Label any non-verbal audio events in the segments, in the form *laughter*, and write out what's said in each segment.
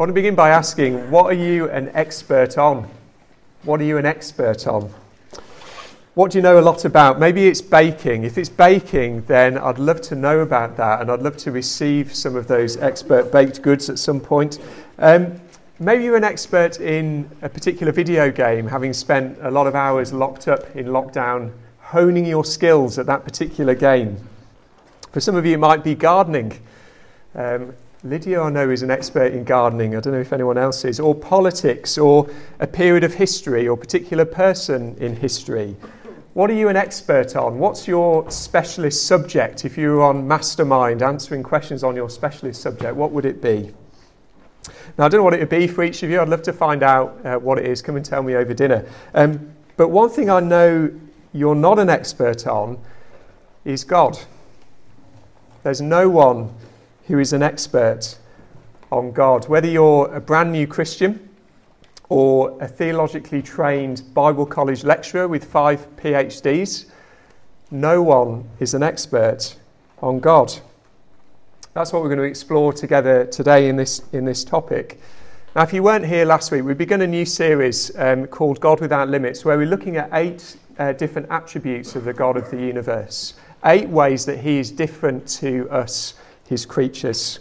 want to begin by asking what are you an expert on? What are you an expert on? What do you know a lot about? Maybe it's baking. If it's baking, then I'd love to know about that and I'd love to receive some of those expert baked goods at some point. Um, maybe you're an expert in a particular video game, having spent a lot of hours locked up in lockdown, honing your skills at that particular game. For some of you, it might be gardening. Um, Lydia, I know, is an expert in gardening. I don't know if anyone else is. Or politics, or a period of history, or particular person in history. What are you an expert on? What's your specialist subject? If you were on Mastermind answering questions on your specialist subject, what would it be? Now, I don't know what it would be for each of you. I'd love to find out uh, what it is. Come and tell me over dinner. Um, but one thing I know you're not an expert on is God. There's no one who is an expert on God. Whether you're a brand new Christian or a theologically trained Bible college lecturer with five PhDs, no one is an expert on God. That's what we're going to explore together today in this, in this topic. Now, if you weren't here last week, we began a new series um, called God Without Limits, where we're looking at eight uh, different attributes of the God of the universe, eight ways that He is different to us his creatures.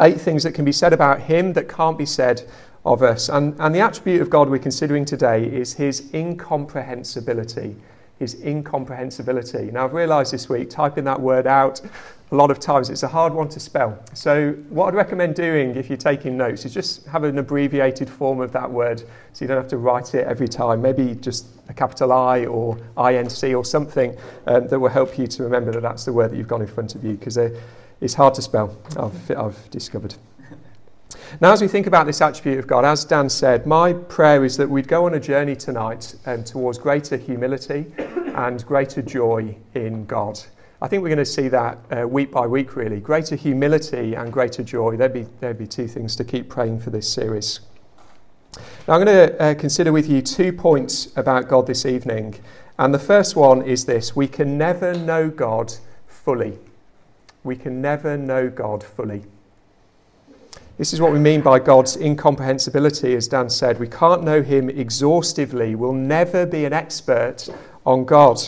Eight things that can be said about him that can't be said of us. And, and the attribute of God we're considering today is his incomprehensibility. His incomprehensibility. Now, I've realised this week, typing that word out a lot of times, it's a hard one to spell. So, what I'd recommend doing if you're taking notes is just have an abbreviated form of that word so you don't have to write it every time. Maybe just a capital I or INC or something um, that will help you to remember that that's the word that you've got in front of you because it's hard to spell, I've, I've discovered. Now, as we think about this attribute of God, as Dan said, my prayer is that we'd go on a journey tonight um, towards greater humility and greater joy in God. I think we're going to see that uh, week by week, really. Greater humility and greater joy. There'd be, there'd be two things to keep praying for this series. Now, I'm going to uh, consider with you two points about God this evening. And the first one is this we can never know God fully we can never know God fully. This is what we mean by God's incomprehensibility, as Dan said. We can't know Him exhaustively. We'll never be an expert on God.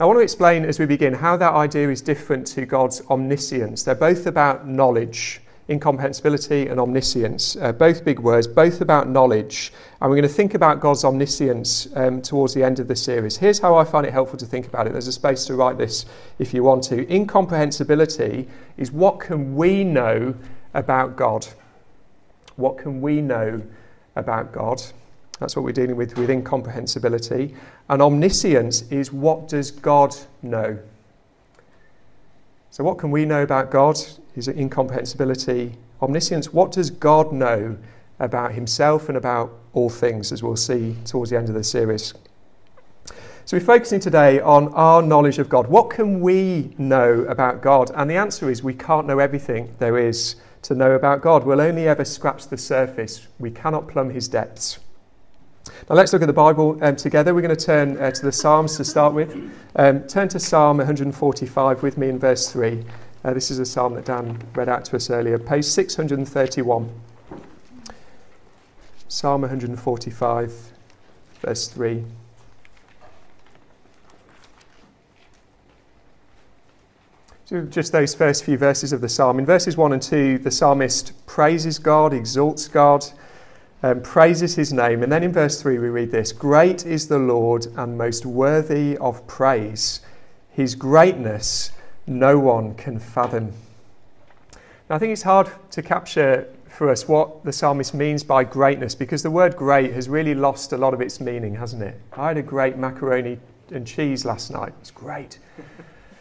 I want to explain as we begin how that idea is different to God's omniscience. They're both about knowledge incomprehensibility and omniscience, uh, both big words, both about knowledge. And we're going to think about God's omniscience um, towards the end of the series. Here's how I find it helpful to think about it. There's a space to write this if you want to. Incomprehensibility is what can we know about God? What can we know about God? That's what we're dealing with with incomprehensibility. And omniscience is what does God know? So, what can we know about God? His incomprehensibility, omniscience. What does God know about himself and about all things, as we'll see towards the end of the series? So, we're focusing today on our knowledge of God. What can we know about God? And the answer is we can't know everything there is to know about God. We'll only ever scratch the surface, we cannot plumb his depths. Now let's look at the Bible um, together. We're going to turn uh, to the Psalms to start with. Um, turn to Psalm 145 with me in verse 3. Uh, this is a psalm that Dan read out to us earlier, page 631. Psalm 145, verse 3. Just those first few verses of the psalm. In verses 1 and 2, the psalmist praises God, exalts God um, praises his name. And then in verse 3, we read this Great is the Lord and most worthy of praise. His greatness no one can fathom. Now, I think it's hard to capture for us what the psalmist means by greatness because the word great has really lost a lot of its meaning, hasn't it? I had a great macaroni and cheese last night. It's great.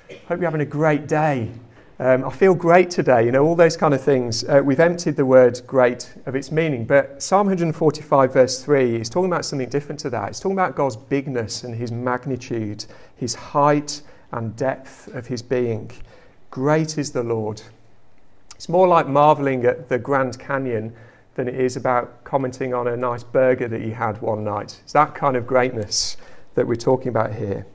Hope you're having a great day. Um, I feel great today, you know, all those kind of things. Uh, we've emptied the word great of its meaning, but Psalm 145, verse 3, is talking about something different to that. It's talking about God's bigness and his magnitude, his height and depth of his being. Great is the Lord. It's more like marveling at the Grand Canyon than it is about commenting on a nice burger that you had one night. It's that kind of greatness that we're talking about here.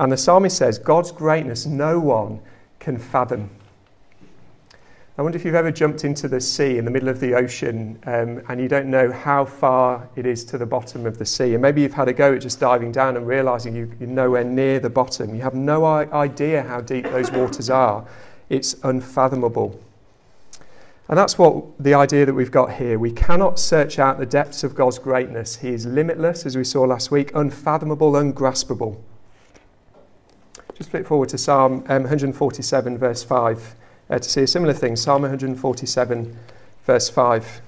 And the psalmist says, God's greatness, no one can fathom. I wonder if you've ever jumped into the sea in the middle of the ocean um, and you don't know how far it is to the bottom of the sea. And maybe you've had a go at just diving down and realizing you, are nowhere near the bottom. You have no idea how deep those waters are. It's unfathomable. And that's what the idea that we've got here. We cannot search out the depths of God's greatness. He is limitless, as we saw last week, unfathomable, ungraspable. Just flip forward to Psalm um, 147, verse 5 uh, to see a similar thing. Psalm 147, verse 5.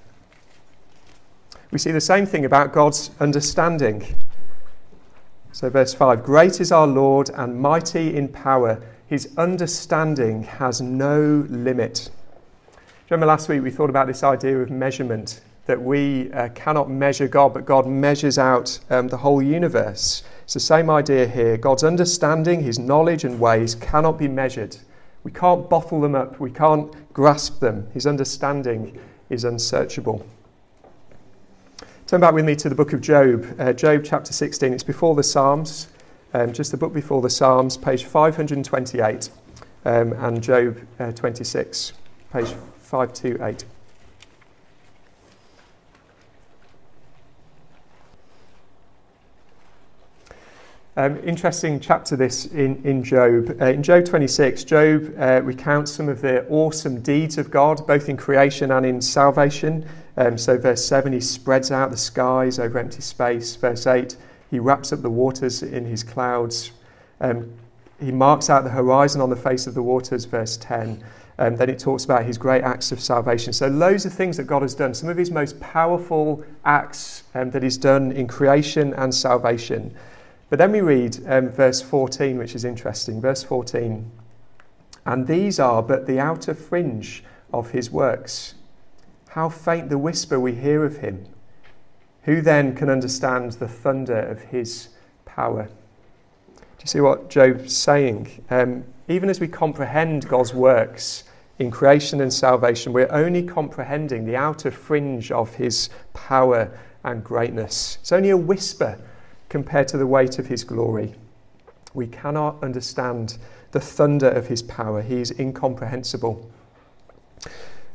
We see the same thing about God's understanding. So, verse 5 Great is our Lord and mighty in power. His understanding has no limit. Remember last week we thought about this idea of measurement, that we uh, cannot measure God, but God measures out um, the whole universe. It's the same idea here. God's understanding, his knowledge and ways cannot be measured. We can't bottle them up, we can't grasp them. His understanding is unsearchable. Turn back with me to the book of Job, uh, Job chapter 16. It's before the Psalms, um, just the book before the Psalms, page 528, um, and Job uh, 26, page 528. Um, interesting chapter this in, in Job. Uh, in Job 26, Job uh, recounts some of the awesome deeds of God, both in creation and in salvation. Um, so, verse 7, he spreads out the skies over empty space. Verse 8, he wraps up the waters in his clouds. Um, he marks out the horizon on the face of the waters. Verse 10. Um, then it talks about his great acts of salvation. So, loads of things that God has done. Some of his most powerful acts um, that he's done in creation and salvation. But then we read um, verse 14, which is interesting. Verse 14. And these are but the outer fringe of his works. How faint the whisper we hear of him. Who then can understand the thunder of his power? Do you see what Job's saying? Um, even as we comprehend God's works in creation and salvation, we're only comprehending the outer fringe of his power and greatness. It's only a whisper compared to the weight of his glory. We cannot understand the thunder of his power. He is incomprehensible.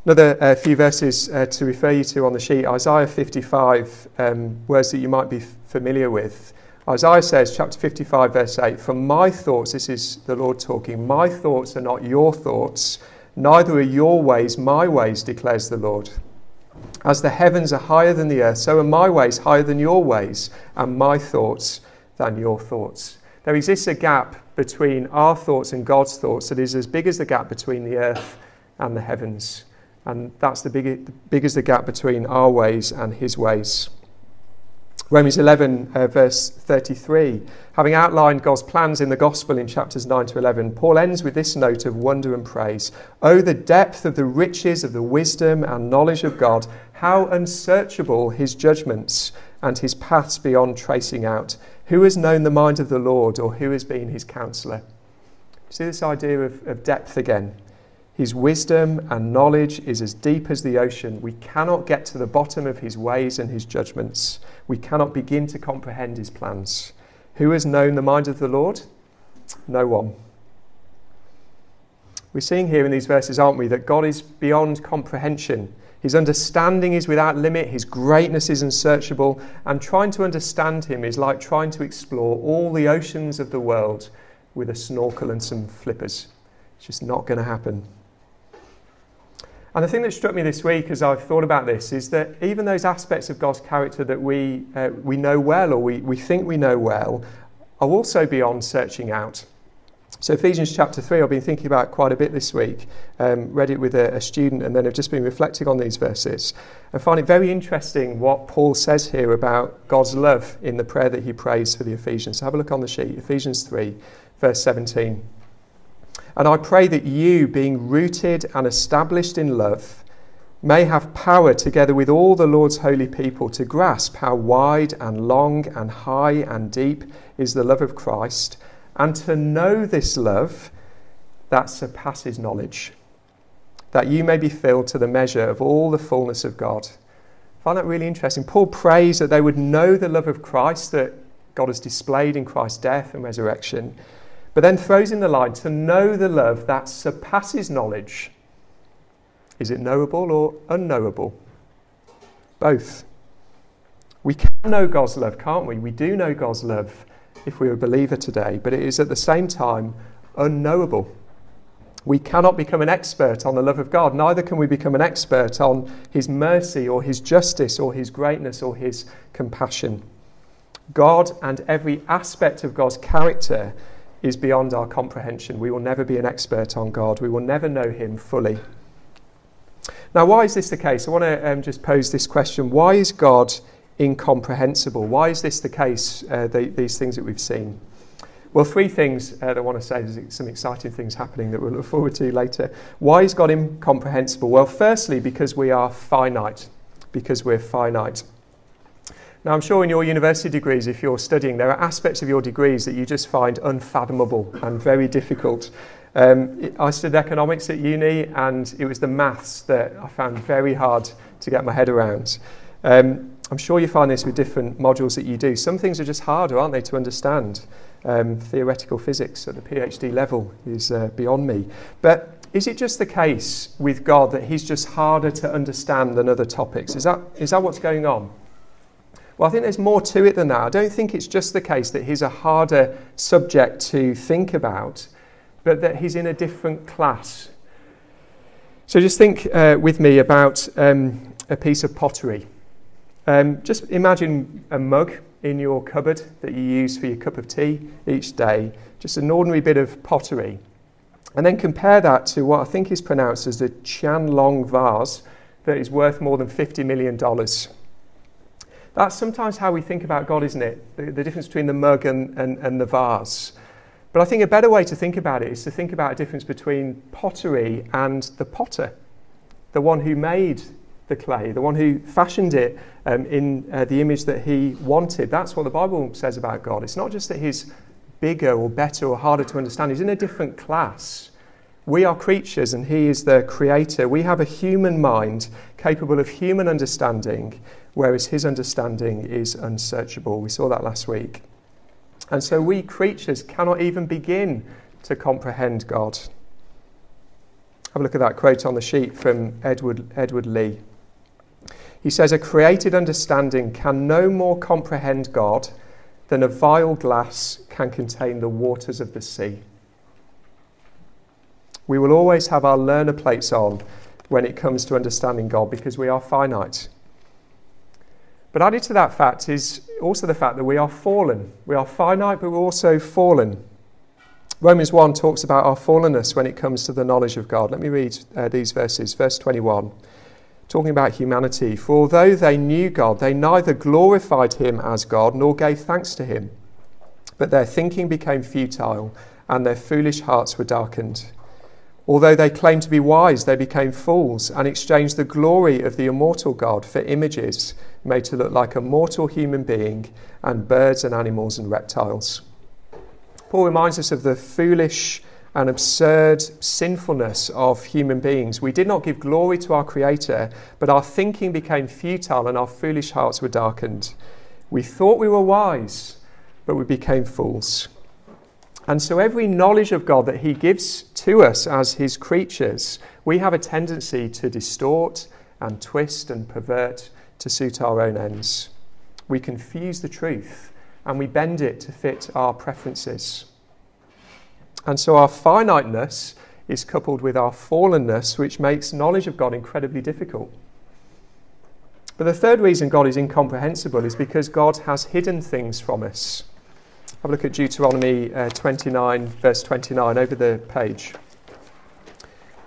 Another uh, few verses uh, to refer you to on the sheet Isaiah 55, um, words that you might be f- familiar with. Isaiah says, chapter 55, verse 8, For my thoughts, this is the Lord talking, my thoughts are not your thoughts, neither are your ways my ways, declares the Lord. As the heavens are higher than the earth, so are my ways higher than your ways, and my thoughts than your thoughts. There exists a gap between our thoughts and God's thoughts that is as big as the gap between the earth and the heavens. And that's the big, big as the gap between our ways and his ways. Romans 11, uh, verse 33. Having outlined God's plans in the gospel in chapters 9 to 11, Paul ends with this note of wonder and praise. Oh, the depth of the riches of the wisdom and knowledge of God, how unsearchable his judgments and his paths beyond tracing out. Who has known the mind of the Lord, or who has been his counselor? See this idea of, of depth again. His wisdom and knowledge is as deep as the ocean. We cannot get to the bottom of his ways and his judgments. We cannot begin to comprehend his plans. Who has known the mind of the Lord? No one. We're seeing here in these verses, aren't we, that God is beyond comprehension. His understanding is without limit, his greatness is unsearchable, and trying to understand him is like trying to explore all the oceans of the world with a snorkel and some flippers. It's just not going to happen. And the thing that struck me this week as I've thought about this is that even those aspects of God's character that we, uh, we know well or we, we think we know well are also beyond searching out. So, Ephesians chapter 3, I've been thinking about quite a bit this week. Um, read it with a, a student and then have just been reflecting on these verses. I find it very interesting what Paul says here about God's love in the prayer that he prays for the Ephesians. So have a look on the sheet, Ephesians 3, verse 17. And I pray that you, being rooted and established in love, may have power together with all the Lord's holy people to grasp how wide and long and high and deep is the love of Christ, and to know this love that surpasses knowledge, that you may be filled to the measure of all the fullness of God. I find that really interesting. Paul prays that they would know the love of Christ that God has displayed in Christ's death and resurrection but then throws in the line to know the love that surpasses knowledge. Is it knowable or unknowable? Both. We can know God's love, can't we? We do know God's love if we're a believer today, but it is at the same time unknowable. We cannot become an expert on the love of God, neither can we become an expert on His mercy or His justice or His greatness or His compassion. God and every aspect of God's character is beyond our comprehension. We will never be an expert on God, we will never know Him fully. Now, why is this the case? I want to um, just pose this question Why is God incomprehensible? Why is this the case, uh, the, these things that we've seen? Well, three things uh, that I want to say. There's some exciting things happening that we'll look forward to later. Why is God incomprehensible? Well, firstly, because we are finite. Because we're finite. Now, I'm sure in your university degrees, if you're studying, there are aspects of your degrees that you just find unfathomable and very difficult. Um, I studied economics at uni, and it was the maths that I found very hard to get my head around. Um, I'm sure you find this with different modules that you do. Some things are just harder, aren't they, to understand? Um, theoretical physics at the PhD level is uh, beyond me. But is it just the case with God that He's just harder to understand than other topics? Is that, is that what's going on? Well, I think there's more to it than that. I don't think it's just the case that He's a harder subject to think about, but that He's in a different class. So just think uh, with me about um, a piece of pottery. Um, just imagine a mug in your cupboard that you use for your cup of tea each day, just an ordinary bit of pottery. And then compare that to what I think is pronounced as a Qianlong vase that is worth more than $50 million. That's sometimes how we think about God, isn't it? The, the difference between the mug and, and, and the vase. But I think a better way to think about it is to think about a difference between pottery and the potter, the one who made the clay, the one who fashioned it um, in uh, the image that he wanted. That's what the Bible says about God. It's not just that he's bigger or better or harder to understand, he's in a different class. We are creatures and he is the creator. We have a human mind capable of human understanding, whereas his understanding is unsearchable. We saw that last week. And so we creatures cannot even begin to comprehend God. Have a look at that quote on the sheet from Edward, Edward Leigh. He says, A created understanding can no more comprehend God than a vial glass can contain the waters of the sea. We will always have our learner plates on when it comes to understanding God because we are finite. But added to that fact is also the fact that we are fallen. We are finite, but we're also fallen. Romans 1 talks about our fallenness when it comes to the knowledge of God. Let me read uh, these verses. Verse 21 talking about humanity. For although they knew God, they neither glorified him as God nor gave thanks to him. But their thinking became futile, and their foolish hearts were darkened. Although they claimed to be wise, they became fools and exchanged the glory of the immortal God for images made to look like a mortal human being and birds and animals and reptiles. Paul reminds us of the foolish and absurd sinfulness of human beings. We did not give glory to our Creator, but our thinking became futile and our foolish hearts were darkened. We thought we were wise, but we became fools. And so, every knowledge of God that He gives to us as His creatures, we have a tendency to distort and twist and pervert to suit our own ends. We confuse the truth and we bend it to fit our preferences. And so our finiteness is coupled with our fallenness, which makes knowledge of God incredibly difficult. But the third reason God is incomprehensible is because God has hidden things from us. Have a look at Deuteronomy uh, 29, verse 29, over the page.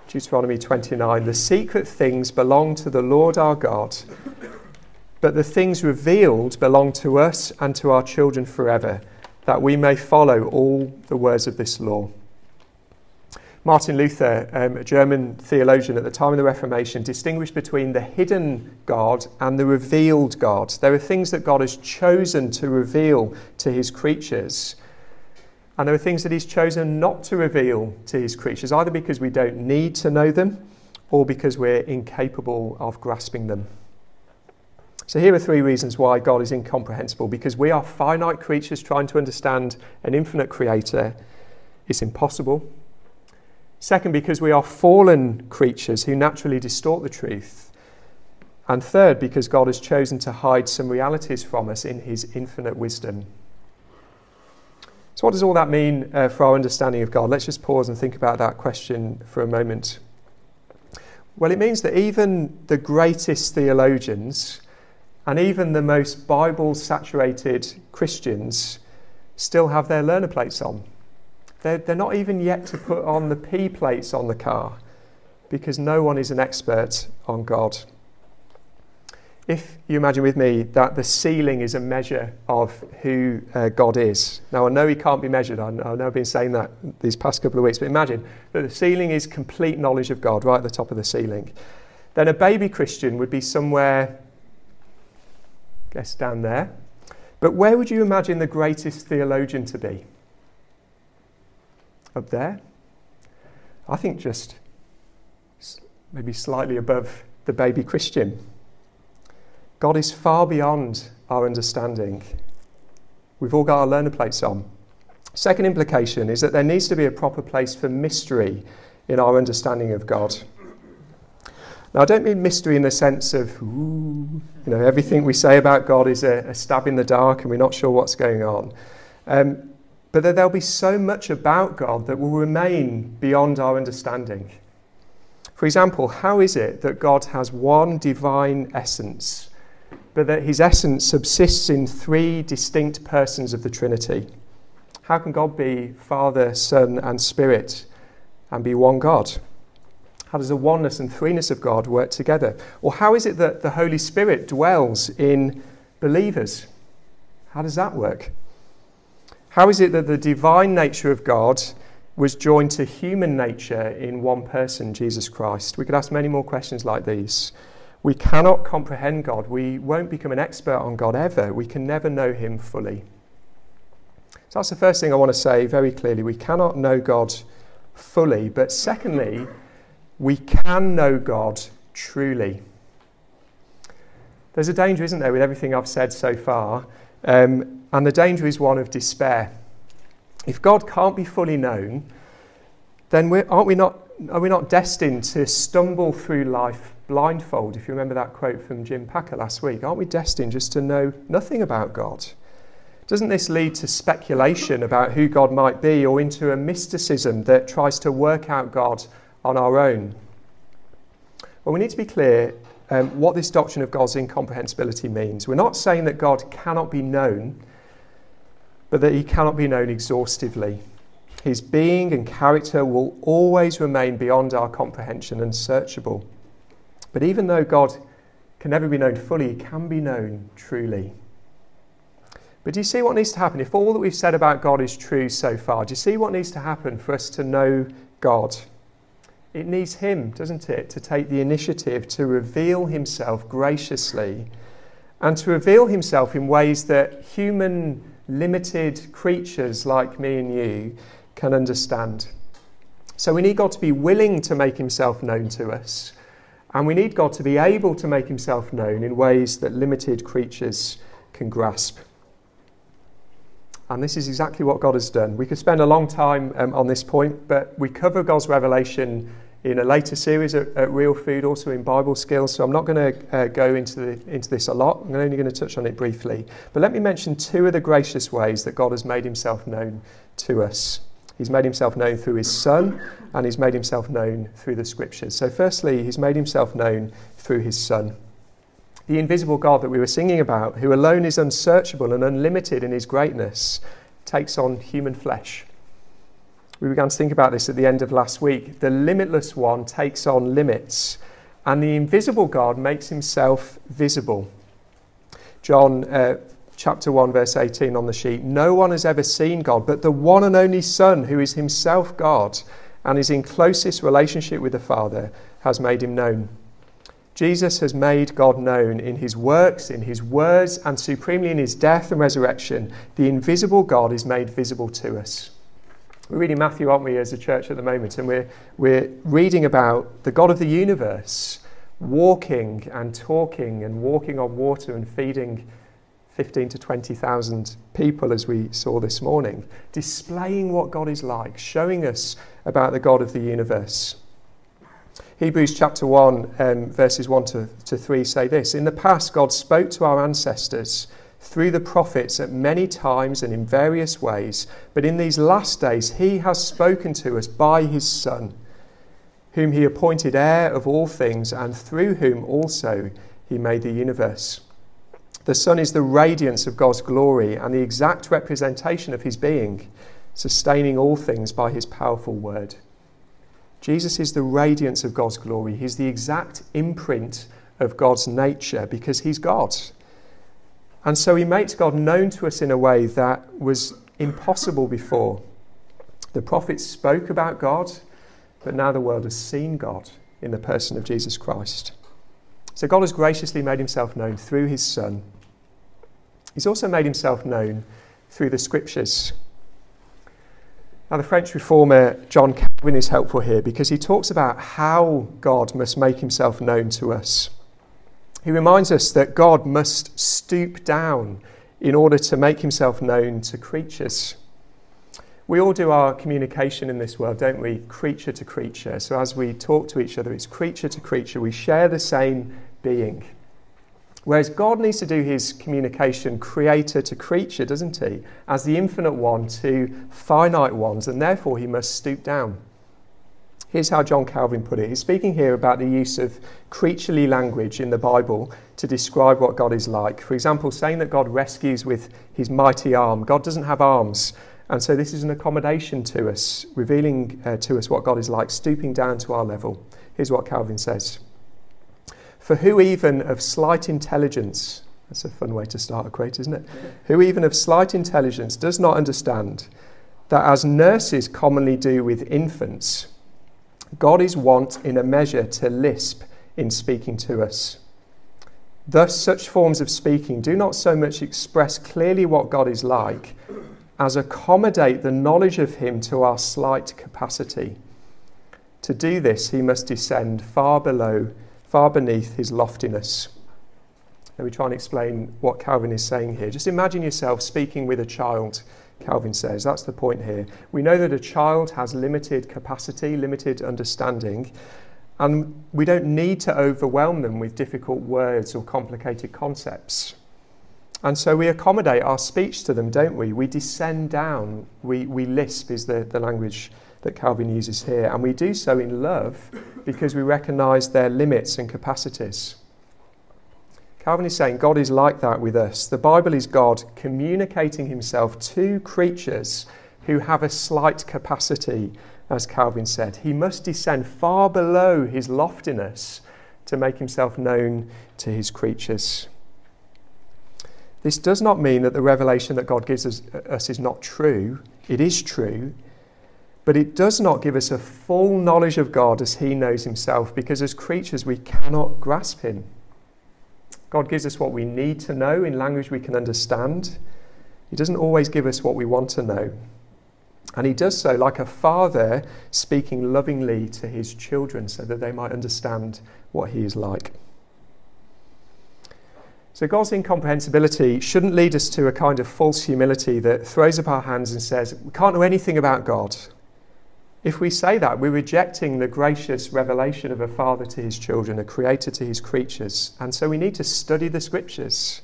Deuteronomy 29 The secret things belong to the Lord our God, but the things revealed belong to us and to our children forever that we may follow all the words of this law. Martin Luther, um, a German theologian at the time of the Reformation, distinguished between the hidden God and the revealed God. There are things that God has chosen to reveal to his creatures, and there are things that he's chosen not to reveal to his creatures, either because we don't need to know them or because we're incapable of grasping them. So, here are three reasons why God is incomprehensible because we are finite creatures trying to understand an infinite creator. It's impossible. Second, because we are fallen creatures who naturally distort the truth. And third, because God has chosen to hide some realities from us in his infinite wisdom. So, what does all that mean uh, for our understanding of God? Let's just pause and think about that question for a moment. Well, it means that even the greatest theologians and even the most Bible saturated Christians still have their learner plates on. They're, they're not even yet to put on the P plates on the car because no one is an expert on God if you imagine with me that the ceiling is a measure of who uh, God is. Now, I know he can't be measured. I know I've been saying that these past couple of weeks, but imagine that the ceiling is complete knowledge of God right at the top of the ceiling. Then a baby Christian would be somewhere, I guess, down there. But where would you imagine the greatest theologian to be? Up there? I think just maybe slightly above the baby Christian. God is far beyond our understanding. We've all got our learner plates on. Second implication is that there needs to be a proper place for mystery in our understanding of God. Now, I don't mean mystery in the sense of, ooh, you know, everything we say about God is a, a stab in the dark and we're not sure what's going on. Um, but that there'll be so much about God that will remain beyond our understanding. For example, how is it that God has one divine essence but that his essence subsists in three distinct persons of the Trinity. How can God be Father, Son, and Spirit and be one God? How does the oneness and threeness of God work together? Or how is it that the Holy Spirit dwells in believers? How does that work? How is it that the divine nature of God was joined to human nature in one person, Jesus Christ? We could ask many more questions like these. We cannot comprehend God. We won't become an expert on God ever. We can never know Him fully. So that's the first thing I want to say very clearly. We cannot know God fully. But secondly, we can know God truly. There's a danger, isn't there, with everything I've said so far? Um, and the danger is one of despair. If God can't be fully known, then aren't we not, are we not destined to stumble through life blindfold, if you remember that quote from Jim Packer last week, aren't we destined just to know nothing about God? Doesn't this lead to speculation about who God might be or into a mysticism that tries to work out God on our own? Well, we need to be clear um, what this doctrine of God's incomprehensibility means. We're not saying that God cannot be known, but that he cannot be known exhaustively. His being and character will always remain beyond our comprehension and searchable. But even though God can never be known fully, he can be known truly. But do you see what needs to happen? If all that we've said about God is true so far, do you see what needs to happen for us to know God? It needs Him, doesn't it, to take the initiative to reveal Himself graciously and to reveal Himself in ways that human, limited creatures like me and you can understand. So we need God to be willing to make Himself known to us and we need God to be able to make himself known in ways that limited creatures can grasp. And this is exactly what God has done. We could spend a long time um, on this point, but we cover God's revelation in a later series at, at Real Food, also in Bible Skills. So I'm not going to uh, go into, the, into this a lot. I'm only going to touch on it briefly. But let me mention two of the gracious ways that God has made himself known to us. He's made himself known through his Son, and he's made himself known through the Scriptures. So, firstly, he's made himself known through his Son. The invisible God that we were singing about, who alone is unsearchable and unlimited in his greatness, takes on human flesh. We began to think about this at the end of last week. The limitless one takes on limits, and the invisible God makes himself visible. John uh, chapter 1, verse 18 on the sheet. No one has ever seen God, but the one and only Son, who is himself God and is in closest relationship with the Father, has made him known. Jesus has made God known in his works, in his words, and supremely in his death and resurrection. The invisible God is made visible to us. We're reading Matthew, aren't we, as a church at the moment? And we're, we're reading about the God of the universe walking and talking and walking on water and feeding 15 to 20,000 people, as we saw this morning, displaying what God is like, showing us about the God of the universe. Hebrews chapter 1, um, verses 1 to, to 3 say this In the past, God spoke to our ancestors through the prophets at many times and in various ways, but in these last days, He has spoken to us by His Son, whom He appointed heir of all things, and through whom also He made the universe. The Son is the radiance of God's glory and the exact representation of His being, sustaining all things by His powerful word. Jesus is the radiance of God's glory. He's the exact imprint of God's nature because He's God. And so He makes God known to us in a way that was impossible before. The prophets spoke about God, but now the world has seen God in the person of Jesus Christ. So God has graciously made himself known through his Son. He's also made himself known through the scriptures. Now, the French reformer John Calvin is helpful here because he talks about how God must make himself known to us. He reminds us that God must stoop down in order to make himself known to creatures. We all do our communication in this world, don't we? Creature to creature. So as we talk to each other, it's creature to creature. We share the same being. Whereas God needs to do his communication creator to creature, doesn't he? As the infinite one to finite ones, and therefore he must stoop down. Here's how John Calvin put it. He's speaking here about the use of creaturely language in the Bible to describe what God is like. For example, saying that God rescues with his mighty arm. God doesn't have arms. And so this is an accommodation to us, revealing uh, to us what God is like, stooping down to our level. Here's what Calvin says. For who even of slight intelligence, that's a fun way to start a quote, isn't it? Who even of slight intelligence does not understand that as nurses commonly do with infants, God is wont in a measure to lisp in speaking to us. Thus, such forms of speaking do not so much express clearly what God is like as accommodate the knowledge of Him to our slight capacity. To do this, He must descend far below far beneath his loftiness. Let me try and explain what Calvin is saying here. Just imagine yourself speaking with a child, Calvin says. That's the point here. We know that a child has limited capacity, limited understanding, and we don't need to overwhelm them with difficult words or complicated concepts. And so we accommodate our speech to them, don't we? We descend down. We, we lisp, is the, the language that Calvin uses here. And we do so in love because we recognize their limits and capacities. Calvin is saying God is like that with us. The Bible is God communicating himself to creatures who have a slight capacity, as Calvin said. He must descend far below his loftiness to make himself known to his creatures. This does not mean that the revelation that God gives us, us is not true. It is true. But it does not give us a full knowledge of God as He knows Himself, because as creatures we cannot grasp Him. God gives us what we need to know in language we can understand. He doesn't always give us what we want to know. And He does so like a father speaking lovingly to His children so that they might understand what He is like. So, God's incomprehensibility shouldn't lead us to a kind of false humility that throws up our hands and says, We can't know anything about God. If we say that, we're rejecting the gracious revelation of a father to his children, a creator to his creatures. And so we need to study the scriptures,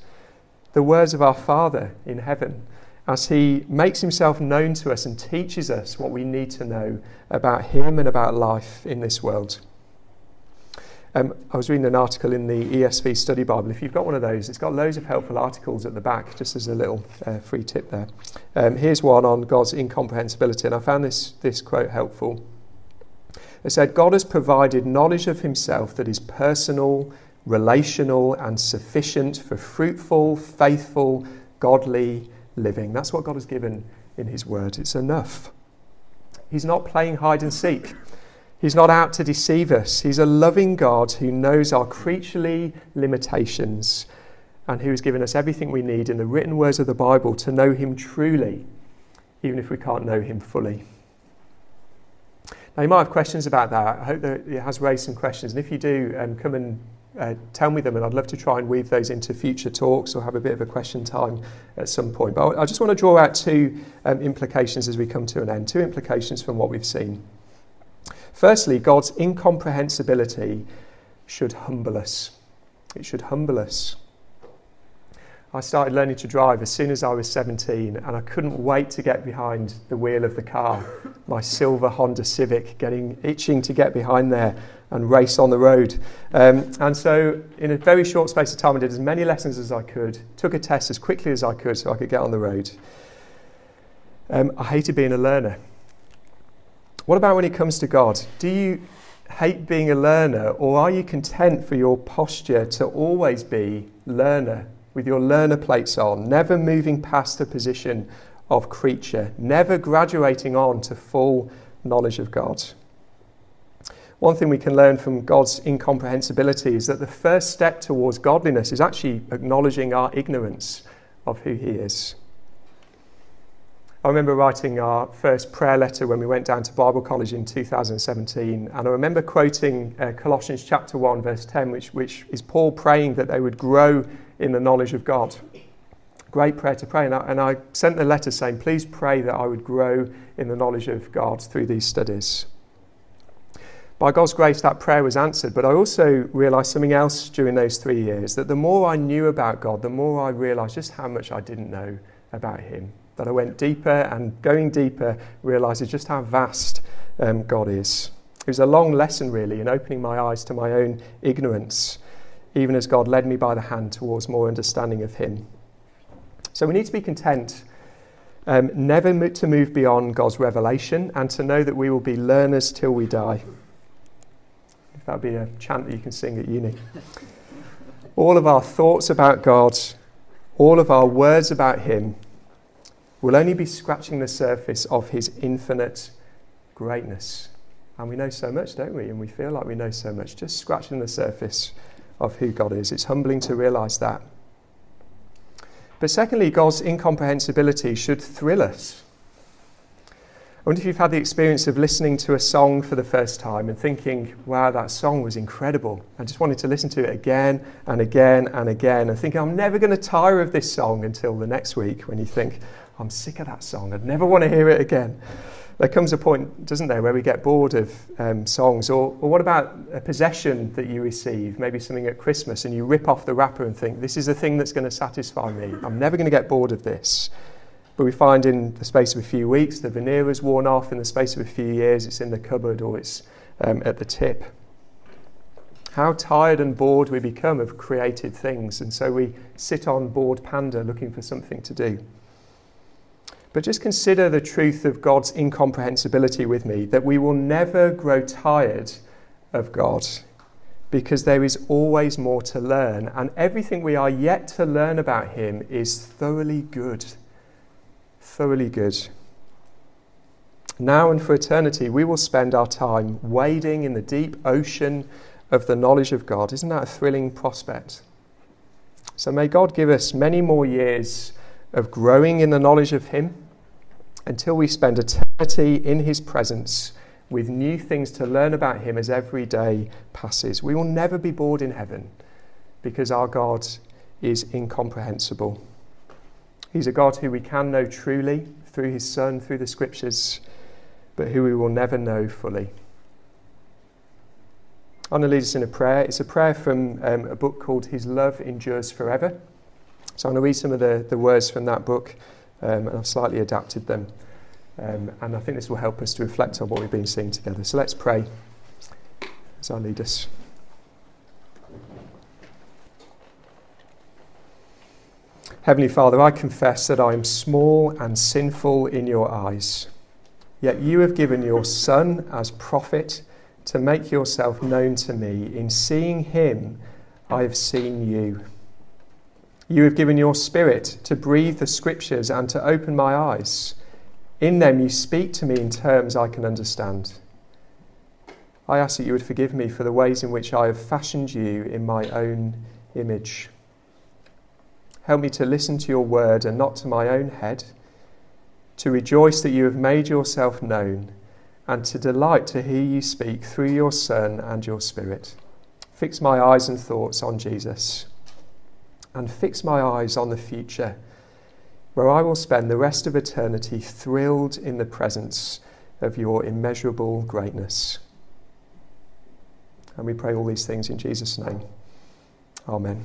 the words of our Father in heaven, as he makes himself known to us and teaches us what we need to know about him and about life in this world. Um, I was reading an article in the ESV Study Bible. If you've got one of those, it's got loads of helpful articles at the back, just as a little uh, free tip there. Um, here's one on God's incomprehensibility, and I found this, this quote helpful. It said, God has provided knowledge of himself that is personal, relational, and sufficient for fruitful, faithful, godly living. That's what God has given in his word. It's enough. He's not playing hide and seek. He's not out to deceive us. He's a loving God who knows our creaturely limitations and who has given us everything we need in the written words of the Bible to know Him truly, even if we can't know Him fully. Now, you might have questions about that. I hope that it has raised some questions. And if you do, um, come and uh, tell me them, and I'd love to try and weave those into future talks or have a bit of a question time at some point. But I just want to draw out two um, implications as we come to an end, two implications from what we've seen. Firstly, God's incomprehensibility should humble us. It should humble us. I started learning to drive as soon as I was 17, and I couldn't wait to get behind the wheel of the car, *laughs* my silver Honda Civic, getting itching to get behind there and race on the road. Um, and so, in a very short space of time, I did as many lessons as I could, took a test as quickly as I could so I could get on the road. Um, I hated being a learner. What about when it comes to God? Do you hate being a learner, or are you content for your posture to always be learner? with your learner plates on, never moving past the position of creature, never graduating on to full knowledge of God. One thing we can learn from God's incomprehensibility is that the first step towards godliness is actually acknowledging our ignorance of who He is. I remember writing our first prayer letter when we went down to Bible College in 2017, and I remember quoting uh, Colossians chapter 1, verse 10, which, which is Paul praying that they would grow in the knowledge of God. Great prayer to pray. And I, and I sent the letter saying, please pray that I would grow in the knowledge of God through these studies. By God's grace, that prayer was answered, but I also realized something else during those three years that the more I knew about God, the more I realized just how much I didn't know about Him. That I went deeper and going deeper, realizes just how vast um, God is. It was a long lesson, really, in opening my eyes to my own ignorance even as God led me by the hand towards more understanding of Him. So we need to be content, um, never to move beyond God's revelation, and to know that we will be learners till we die. If that would be a chant that you can sing at uni. all of our thoughts about God, all of our words about Him, will only be scratching the surface of His infinite greatness. And we know so much, don't we? And we feel like we know so much, just scratching the surface of who God is. It's humbling to realize that. But secondly, God's incomprehensibility should thrill us. I wonder if you've had the experience of listening to a song for the first time and thinking, wow, that song was incredible. I just wanted to listen to it again and again and again and thinking, I'm never going to tire of this song until the next week when you think, I'm sick of that song. I'd never want to hear it again there comes a point, doesn't there, where we get bored of um, songs? Or, or what about a possession that you receive, maybe something at Christmas, and you rip off the wrapper and think, this is the thing that's going to satisfy me. I'm never going to get bored of this. But we find in the space of a few weeks, the veneer has worn off. In the space of a few years, it's in the cupboard or it's um, at the tip. How tired and bored we become of created things. And so we sit on bored panda looking for something to do. But just consider the truth of God's incomprehensibility with me that we will never grow tired of God because there is always more to learn, and everything we are yet to learn about Him is thoroughly good. Thoroughly good. Now and for eternity, we will spend our time wading in the deep ocean of the knowledge of God. Isn't that a thrilling prospect? So may God give us many more years of growing in the knowledge of Him until we spend eternity in His presence with new things to learn about Him as every day passes. We will never be bored in heaven because our God is incomprehensible. He's a God who we can know truly through His Son, through the Scriptures, but who we will never know fully. I'm going to lead us in a prayer. It's a prayer from um, a book called His Love Endures Forever. So I'm going to read some of the, the words from that book, um, and I've slightly adapted them. Um, and I think this will help us to reflect on what we've been seeing together. So let's pray as I lead us. Heavenly Father, I confess that I am small and sinful in your eyes. Yet you have given your Son as prophet to make yourself known to me. In seeing him, I have seen you. You have given your Spirit to breathe the Scriptures and to open my eyes. In them, you speak to me in terms I can understand. I ask that you would forgive me for the ways in which I have fashioned you in my own image. Help me to listen to your word and not to my own head, to rejoice that you have made yourself known, and to delight to hear you speak through your Son and your Spirit. fix my eyes and thoughts on Jesus, and fix my eyes on the future, where I will spend the rest of eternity thrilled in the presence of your immeasurable greatness. And we pray all these things in Jesus' name. Amen.